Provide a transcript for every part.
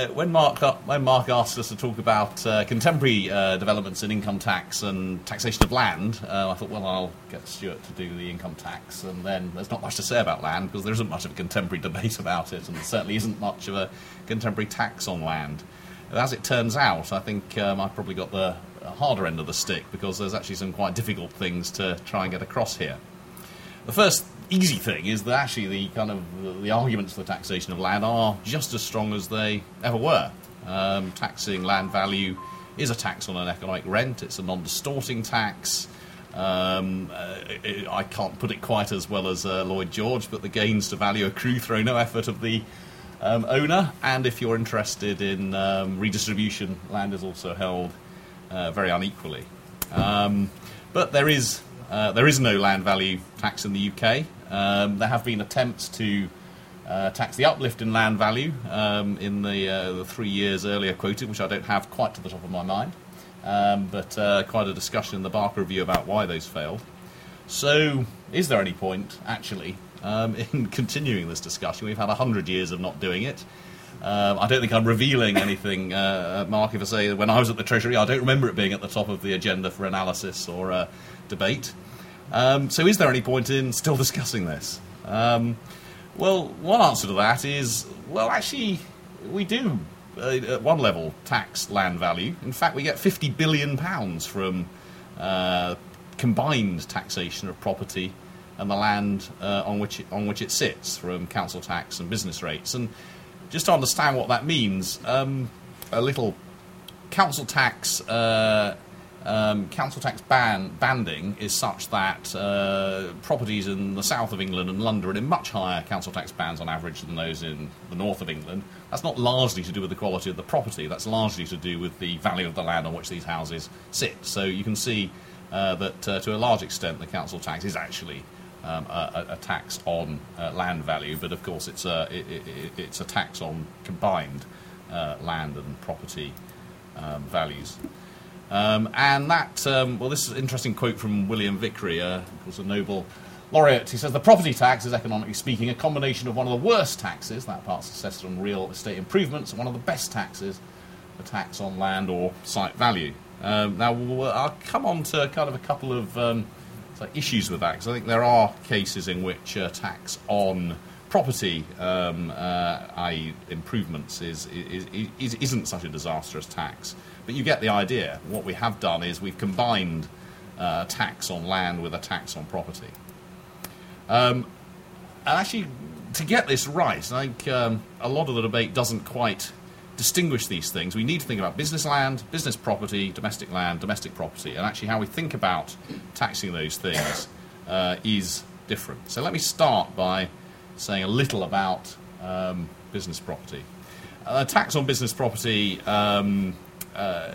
uh, when Mark when Mark asked us to talk about uh, contemporary uh, developments in income tax and taxation of land, uh, I thought, well, I'll get Stuart to do the income tax, and then there's not much to say about land because there isn't much of a contemporary debate about it, and there certainly isn't much of a contemporary tax on land. As it turns out, I think um, I've probably got the harder end of the stick because there's actually some quite difficult things to try and get across here. The first easy thing is that actually the kind of the arguments for the taxation of land are just as strong as they ever were. Um, taxing land value is a tax on an economic rent. It's a non-distorting tax. Um, uh, I can't put it quite as well as uh, Lloyd George, but the gains to value accrue through no effort of the um, owner. And if you're interested in um, redistribution, land is also held uh, very unequally. Um, but there is uh, there is no land value tax in the UK. Um, there have been attempts to uh, tax the uplift in land value um, in the, uh, the, three years earlier quoted, which I don't have quite to the top of my mind, um, but uh, quite a discussion in the Barker Review about why those failed. So, is there any point, actually, um, in continuing this discussion? We've had 100 years of not doing it. Um, I don't think I'm revealing anything, uh, Mark, if I say that when I was at the Treasury, I don't remember it being at the top of the agenda for analysis or uh, debate. Um, so, is there any point in still discussing this? Um, well, one answer to that is well, actually, we do, uh, at one level, tax land value. In fact, we get £50 billion from uh, combined taxation of property and the land uh, on, which it, on which it sits from council tax and business rates. And just to understand what that means, um, a little council tax. Uh, um, council tax ban banding is such that uh, properties in the south of England and London are in much higher council tax bands on average than those in the north of England. That's not largely to do with the quality of the property. That's largely to do with the value of the land on which these houses sit. So you can see uh, that uh, to a large extent the council tax is actually um, a, a, tax on uh, land value, but of course it's a, it, it, it's a tax on combined uh, land and property um, values. Um, and that, um, well, this is an interesting quote from William Vickrey, uh, course, a Nobel laureate. He says the property tax is, economically speaking, a combination of one of the worst taxes, that part's assessed on real estate improvements, and one of the best taxes, the tax on land or site value. Um, now, we'll, I'll come on to kind of a couple of um, issues with that, because I think there are cases in which uh, tax on property, um, uh, i.e., improvements, is, is, is, isn't such a disastrous tax. But you get the idea. What we have done is we've combined uh, tax on land with a tax on property. Um, and actually, to get this right, I think um, a lot of the debate doesn't quite distinguish these things. We need to think about business land, business property, domestic land, domestic property, and actually how we think about taxing those things uh, is different. So let me start by saying a little about um, business property. A tax on business property um, uh,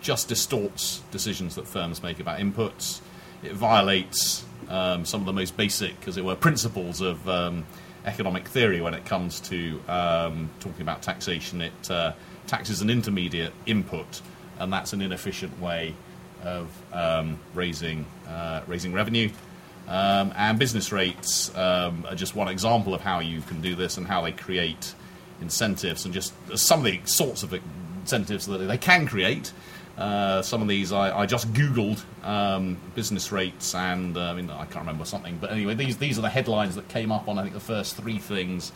just distorts decisions that firms make about inputs. It violates um, some of the most basic, as it were, principles of um, economic theory when it comes to um, talking about taxation. It uh, taxes an intermediate input, and that's an inefficient way of um, raising uh, raising revenue. Um, and business rates um, are just one example of how you can do this and how they create incentives and just some of the sorts of incentives that they can create. Uh, some of these I, I just Googled um, business rates, and uh, I mean I can't remember something, but anyway, these these are the headlines that came up on I think the first three things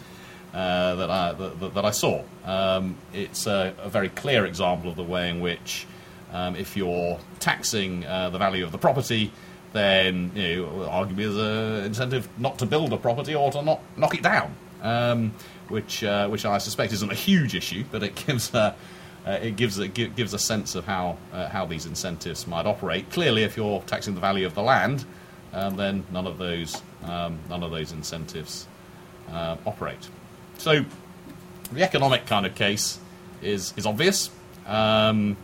uh, that I that, that I saw. Um, it's a, a, very clear example of the way in which, um, if you're taxing uh, the value of the property, then you know, arguably there's an incentive not to build a property or to not knock it down, um, which uh, which I suspect isn't a huge issue, but it gives a uh, it gives a, gives a sense of how uh, how these incentives might operate. Clearly, if you're taxing the value of the land, um, then none of those um, none of those incentives uh, operate. So, the economic kind of case is is obvious. Um,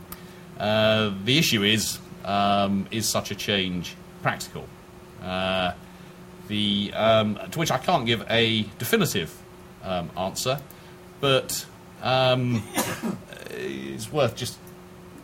uh, the issue is um, is such a change practical? Uh, the um, to which I can't give a definitive um, answer, but um, it's worth just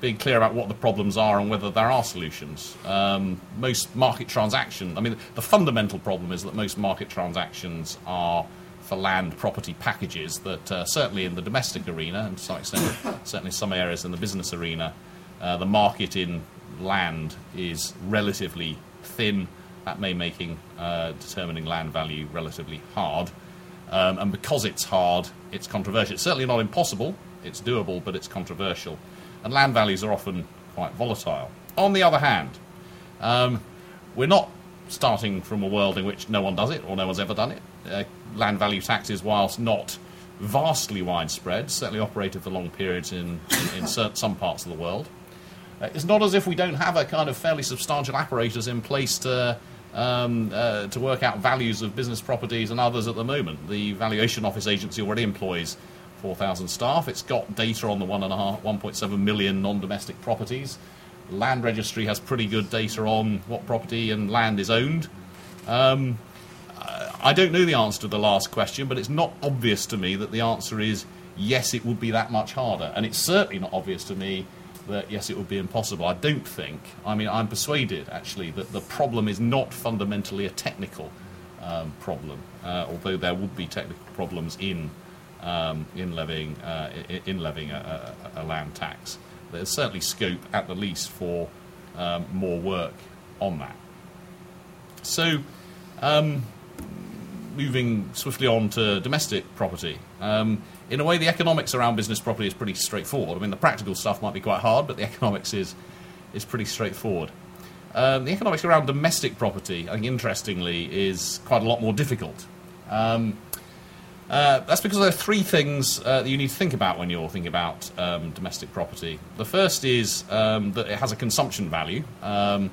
being clear about what the problems are and whether there are solutions. Um, most market transactions, I mean, the fundamental problem is that most market transactions are for land property packages that uh, certainly in the domestic arena and to some extent, certainly some areas in the business arena, uh, the market in land is relatively thin. That may making uh, determining land value relatively hard. Um, and because it's hard, it's controversial. It's certainly not impossible. It's doable, but it's controversial. And land values are often quite volatile. On the other hand, um, we're not starting from a world in which no one does it or no one's ever done it. Uh, land value taxes, whilst not vastly widespread, certainly operated for long periods in, in, in some parts of the world. Uh, it's not as if we don't have a kind of fairly substantial apparatus in place to um, uh, to work out values of business properties and others at the moment. The Valuation Office Agency already employs 4,000 staff. It's got data on the 1.7 million non-domestic properties. Land Registry has pretty good data on what property and land is owned. Um, I don't know the answer to the last question, but it's not obvious to me that the answer is yes, it would be that much harder. And it's certainly not obvious to me that yes, it would be impossible. I don't think. I mean, I'm persuaded actually that the problem is not fundamentally a technical um, problem, uh, although there would be technical problems in um, in levying uh, in levying a, a, a, land tax. There's certainly scope, at the least, for um, more work on that. So. Um, moving swiftly on to domestic property. In a way, the economics around business property is pretty straightforward. I mean, the practical stuff might be quite hard, but the economics is is pretty straightforward. Um, the economics around domestic property, I think, interestingly, is quite a lot more difficult. Um, uh, that's because there are three things uh, that you need to think about when you're thinking about um, domestic property. The first is um, that it has a consumption value. Um,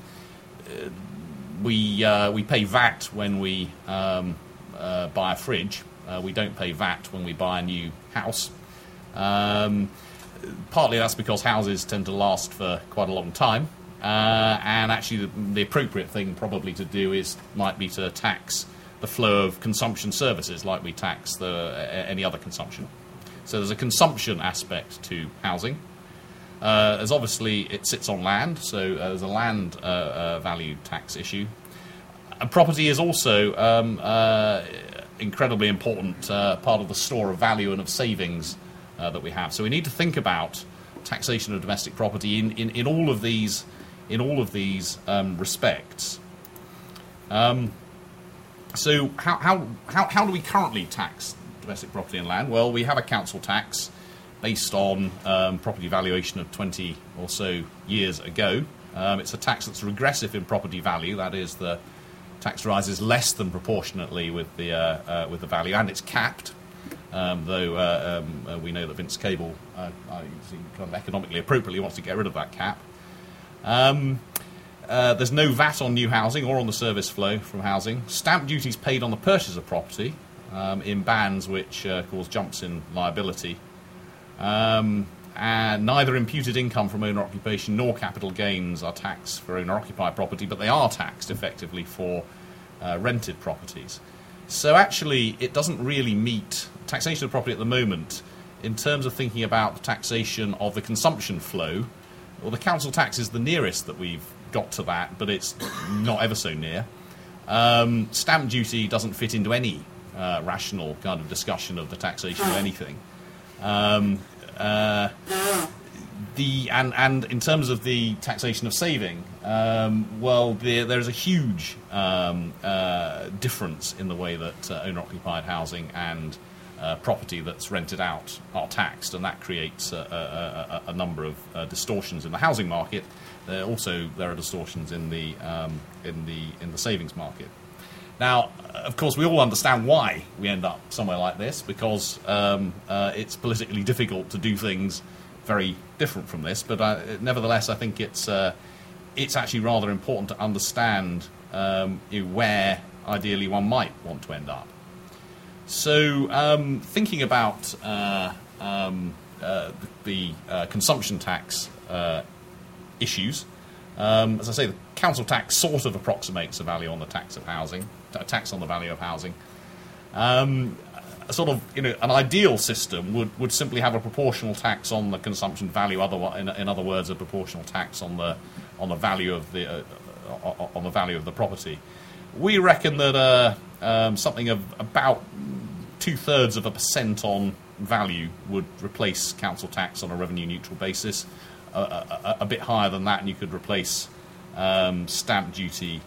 we uh, we pay VAT when we um, uh, buy a fridge. Uh, we don't pay VAT when we buy a new house. Um, partly that's because houses tend to last for quite a long time. Uh, and actually, the, the, appropriate thing probably to do is might be to tax the flow of consumption services like we tax the, any other consumption. So there's a consumption aspect to housing. Uh, there's obviously it sits on land, so uh, there's a land uh, uh, value tax issue. And property is also um, uh, incredibly important uh, part of the store of value and of savings uh, that we have. So we need to think about taxation of domestic property in, in, in all of these in all of these um, respects. Um, so how, how, how, how do we currently tax domestic property and land? Well, we have a council tax based on um, property valuation of 20 or so years ago. Um, it's a tax that's regressive in property value, that is, the tax rises less than proportionately with the, uh, uh, with the value, and it's capped. Um, though uh, um, uh, we know that Vince Cable, uh, kind of economically appropriately, wants to get rid of that cap. Um, there's no VAT on new housing or on the service flow from housing. Stamp duty is paid on the purchase of property um, in bands which cause jumps in liability. Um, and neither imputed income from owner occupation nor capital gains are taxed for owner occupied property, but they are taxed effectively for uh, rented properties. So actually, it doesn't really meet taxation of property at the moment in terms of thinking about the taxation of the consumption flow. Well, the council tax is the nearest that we've got to that, but it's not ever so near. Um, stamp duty doesn't fit into any uh, rational kind of discussion of the taxation of anything. Um, uh, the and and in terms of the taxation of saving, um, well, there is a huge um, uh, difference in the way that uh, owner-occupied housing and uh, property that's rented out are taxed, and that creates a, a, a number of uh, distortions in the housing market. also, there are distortions in the um, in the in the savings market. Now, of course, we all understand why we end up somewhere like this because um, uh, it's politically difficult to do things very different from this. But uh, nevertheless, I think it's uh, it's actually rather important to understand um, where ideally one might want to end up. So, um, thinking about uh, um, uh, the, the uh, consumption tax issues. Um, as I say, the council tax sort of approximates the value on the tax of housing, a tax on the value of housing. Um, sort of, you know, an ideal system would, would simply have a proportional tax on the consumption value. Other, in, in other words, a proportional tax on the on the value of the uh, on the value of the property. We reckon that uh, um, something of about two thirds of a percent on value would replace council tax on a revenue neutral basis. A, a, a bit higher than that, and you could replace um, stamp duty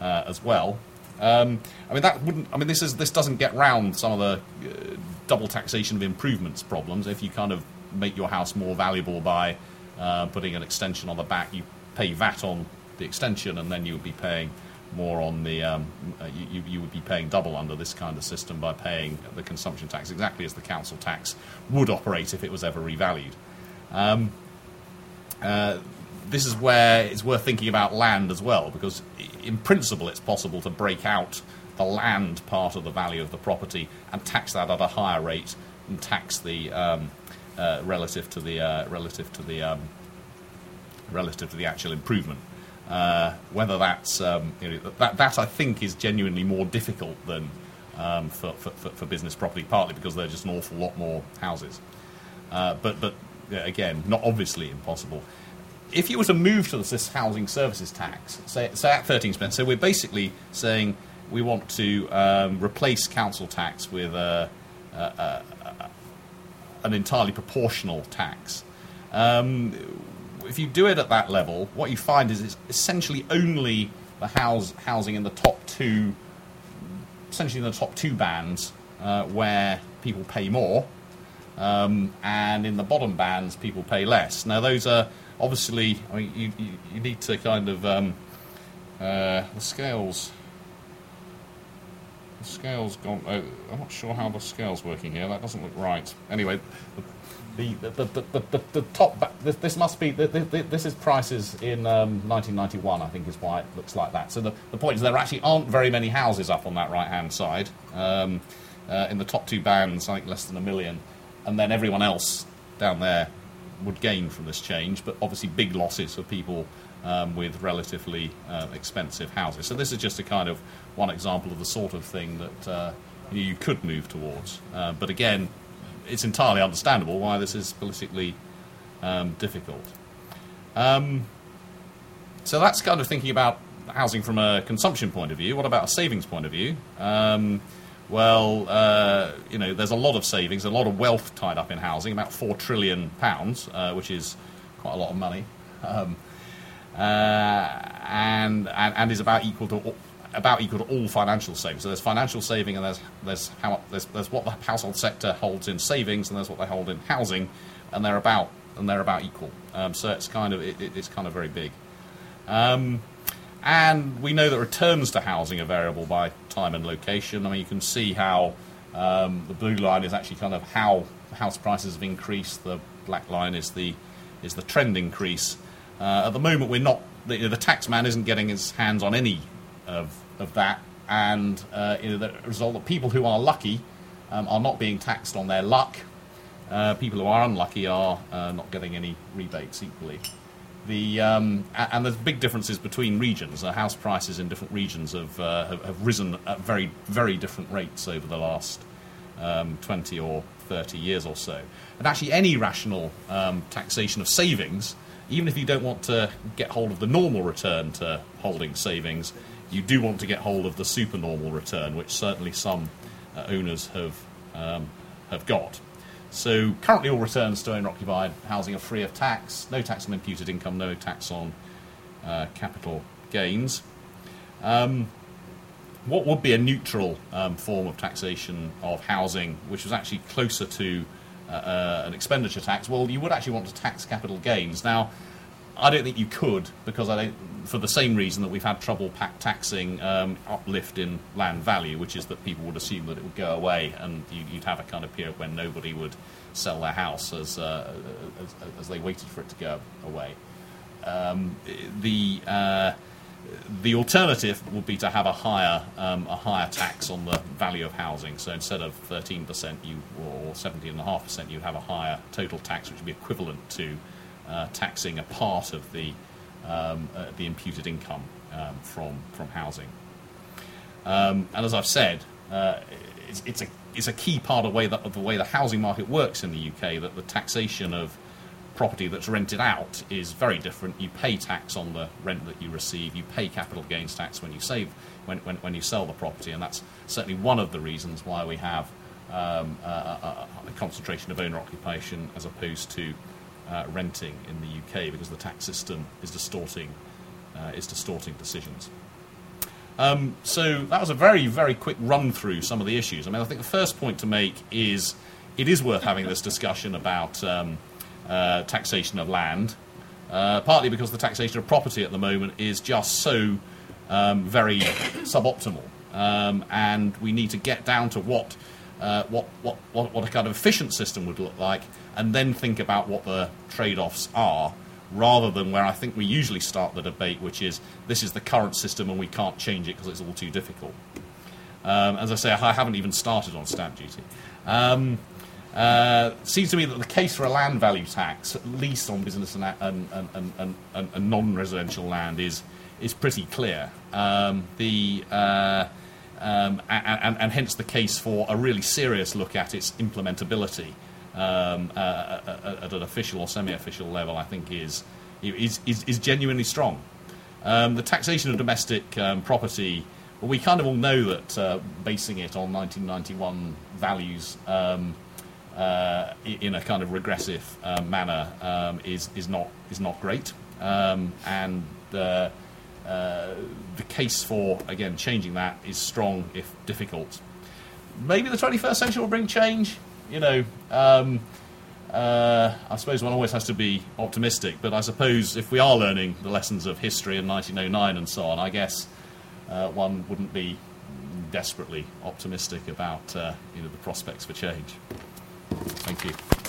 uh, as well. Um, I mean, that wouldn't. I mean, this is this doesn't get round some of the uh, double taxation of improvements problems. If you kind of make your house more valuable by uh, putting an extension on the back, you pay VAT on the extension, and then you would be paying more on the. Um, uh, you, you would be paying double under this kind of system by paying the consumption tax, exactly as the council tax would operate if it was ever revalued. Um, uh, this is where it's worth thinking about land as well, because in principle it's possible to break out the land part of the value of the property and tax that at a higher rate and tax the um, uh, relative to the uh, relative to the um, relative to the actual improvement. Uh, whether that's um, you know, that, that I think is genuinely more difficult than um, for, for, for, business property, partly because there are just an awful lot more houses. Uh, but but again, not obviously impossible if you were to move to this housing services tax, say, say at 13%, so we're basically saying we want to um, replace council tax with a, a, a, an entirely proportional tax. Um, if you do it at that level, what you find is it's essentially only the house, housing in the top two, essentially in the top two bands, uh, where people pay more, um, and in the bottom bands people pay less. Now those are obviously, I mean, you, you, you need to kind of um, uh, the scales. The scales gone. Uh, I'm not sure how the scales working here. That doesn't look right. Anyway, the the the, the, the, the top. This, this must be. This is prices in um, 1991. I think is why it looks like that. So the, the point is there actually aren't very many houses up on that right hand side. Um, uh, in the top two bands, I think less than a million, and then everyone else down there would gain from this change, but obviously big losses for people um, with relatively uh, expensive houses. So this is just a kind of one example of the sort of thing that uh, you could move towards. Uh, but again, it's entirely understandable why this is politically um, difficult. Um, so that's kind of thinking about housing from a consumption point of view. What about a savings point of view? Well, uh, you know, there's a lot of savings, a lot of wealth tied up in housing, about four trillion pounds, uh, which is quite a lot of money, um, uh, and, and, and is about equal to about equal to all financial savings. So there's financial saving, and there's there's how there's, there's what the household sector holds in savings, and there's what they hold in housing, and they're about and they're about equal. Um, so it's kind of it, it's kind of very big. Um, and we know that returns to housing are variable by time and location. I mean, you can see how um, the blue line is actually kind of how house prices have increased. The black line is the is the trend increase. Uh, at the moment, we're not. The, you know, the tax man isn't getting his hands on any of of that, and uh, you know, the result that people who are lucky um, are not being taxed on their luck. Uh, people who are unlucky are uh, not getting any rebates equally. The, um, and there's big differences between regions. The house prices in different regions have, uh, have, have, risen at very, very different rates over the last um, 20 or 30 years or so. And actually, any rational um, taxation of savings, even if you don't want to get hold of the normal return to holding savings, you do want to get hold of the supernormal return, which certainly some uh, owners have, um, have got. So currently all returns to owner-occupied housing are free of tax, no tax on imputed income, no tax on uh, capital gains. Um, what would be a neutral um, form of taxation of housing, which was actually closer to uh, uh, an expenditure tax? Well, you would actually want to tax capital gains. Now, I don't think you could because I don't, for the same reason that we've had trouble taxing um, uplift in land value, which is that people would assume that it would go away, and you, would have a kind of period when nobody would sell their house as, uh, as, as, they waited for it to go away. Um, the uh, the alternative would be to have a higher um, a higher tax on the value of housing. So instead of 13% you or 17.5%, you'd have a higher total tax, which would be equivalent to uh, taxing a part of the, um, uh, the imputed income um, from, from housing. Um, and as I've said, uh, it's, it's, a, it's a key part of, way that, of the way the housing market works in the UK that the taxation of property that's rented out is very different. You pay tax on the rent that you receive. You pay capital gains tax when you save when, when, when you sell the property, and that's certainly one of the reasons why we have um, a, concentration of owner occupation as opposed to uh, renting in the UK because the tax system is distorting, uh, is distorting decisions. Um, so that was a very, very quick run through some of the issues. I mean, I think the first point to make is it is worth having this discussion about um, uh, taxation of land, uh, partly because the taxation of property at the moment is just so um, very suboptimal, um, and we need to get down to what, uh, what, what, what, what a kind of efficient system would look like, and then think about what the trade-offs are rather than where I think we usually start the debate, which is this is the current system and we can't change it because it's all too difficult. Um, as I say, I haven't even started on stamp duty. Um, uh, seems to me that the case for a land value tax, at least on business and, and, and, and, and non-residential land, is is pretty clear. Um, the uh, um, and, and, hence the case for a really serious look at its implementability um, uh, uh, uh, at an official or semi-official level, I think is is, is, is genuinely strong. Um, the taxation of domestic um, property, well, we kind of all know that uh, basing it on 1991 values um, uh, in a kind of regressive uh, manner um, is, is, not, is not great. Um, the case for, again, changing that is strong if difficult. Maybe the 21st century will bring change you know, um, uh, I suppose one always has to be optimistic, but I suppose if we are learning the lessons of history in 1909 and so on, I guess uh, one wouldn't be desperately optimistic about uh, you know, the prospects for change. Thank you.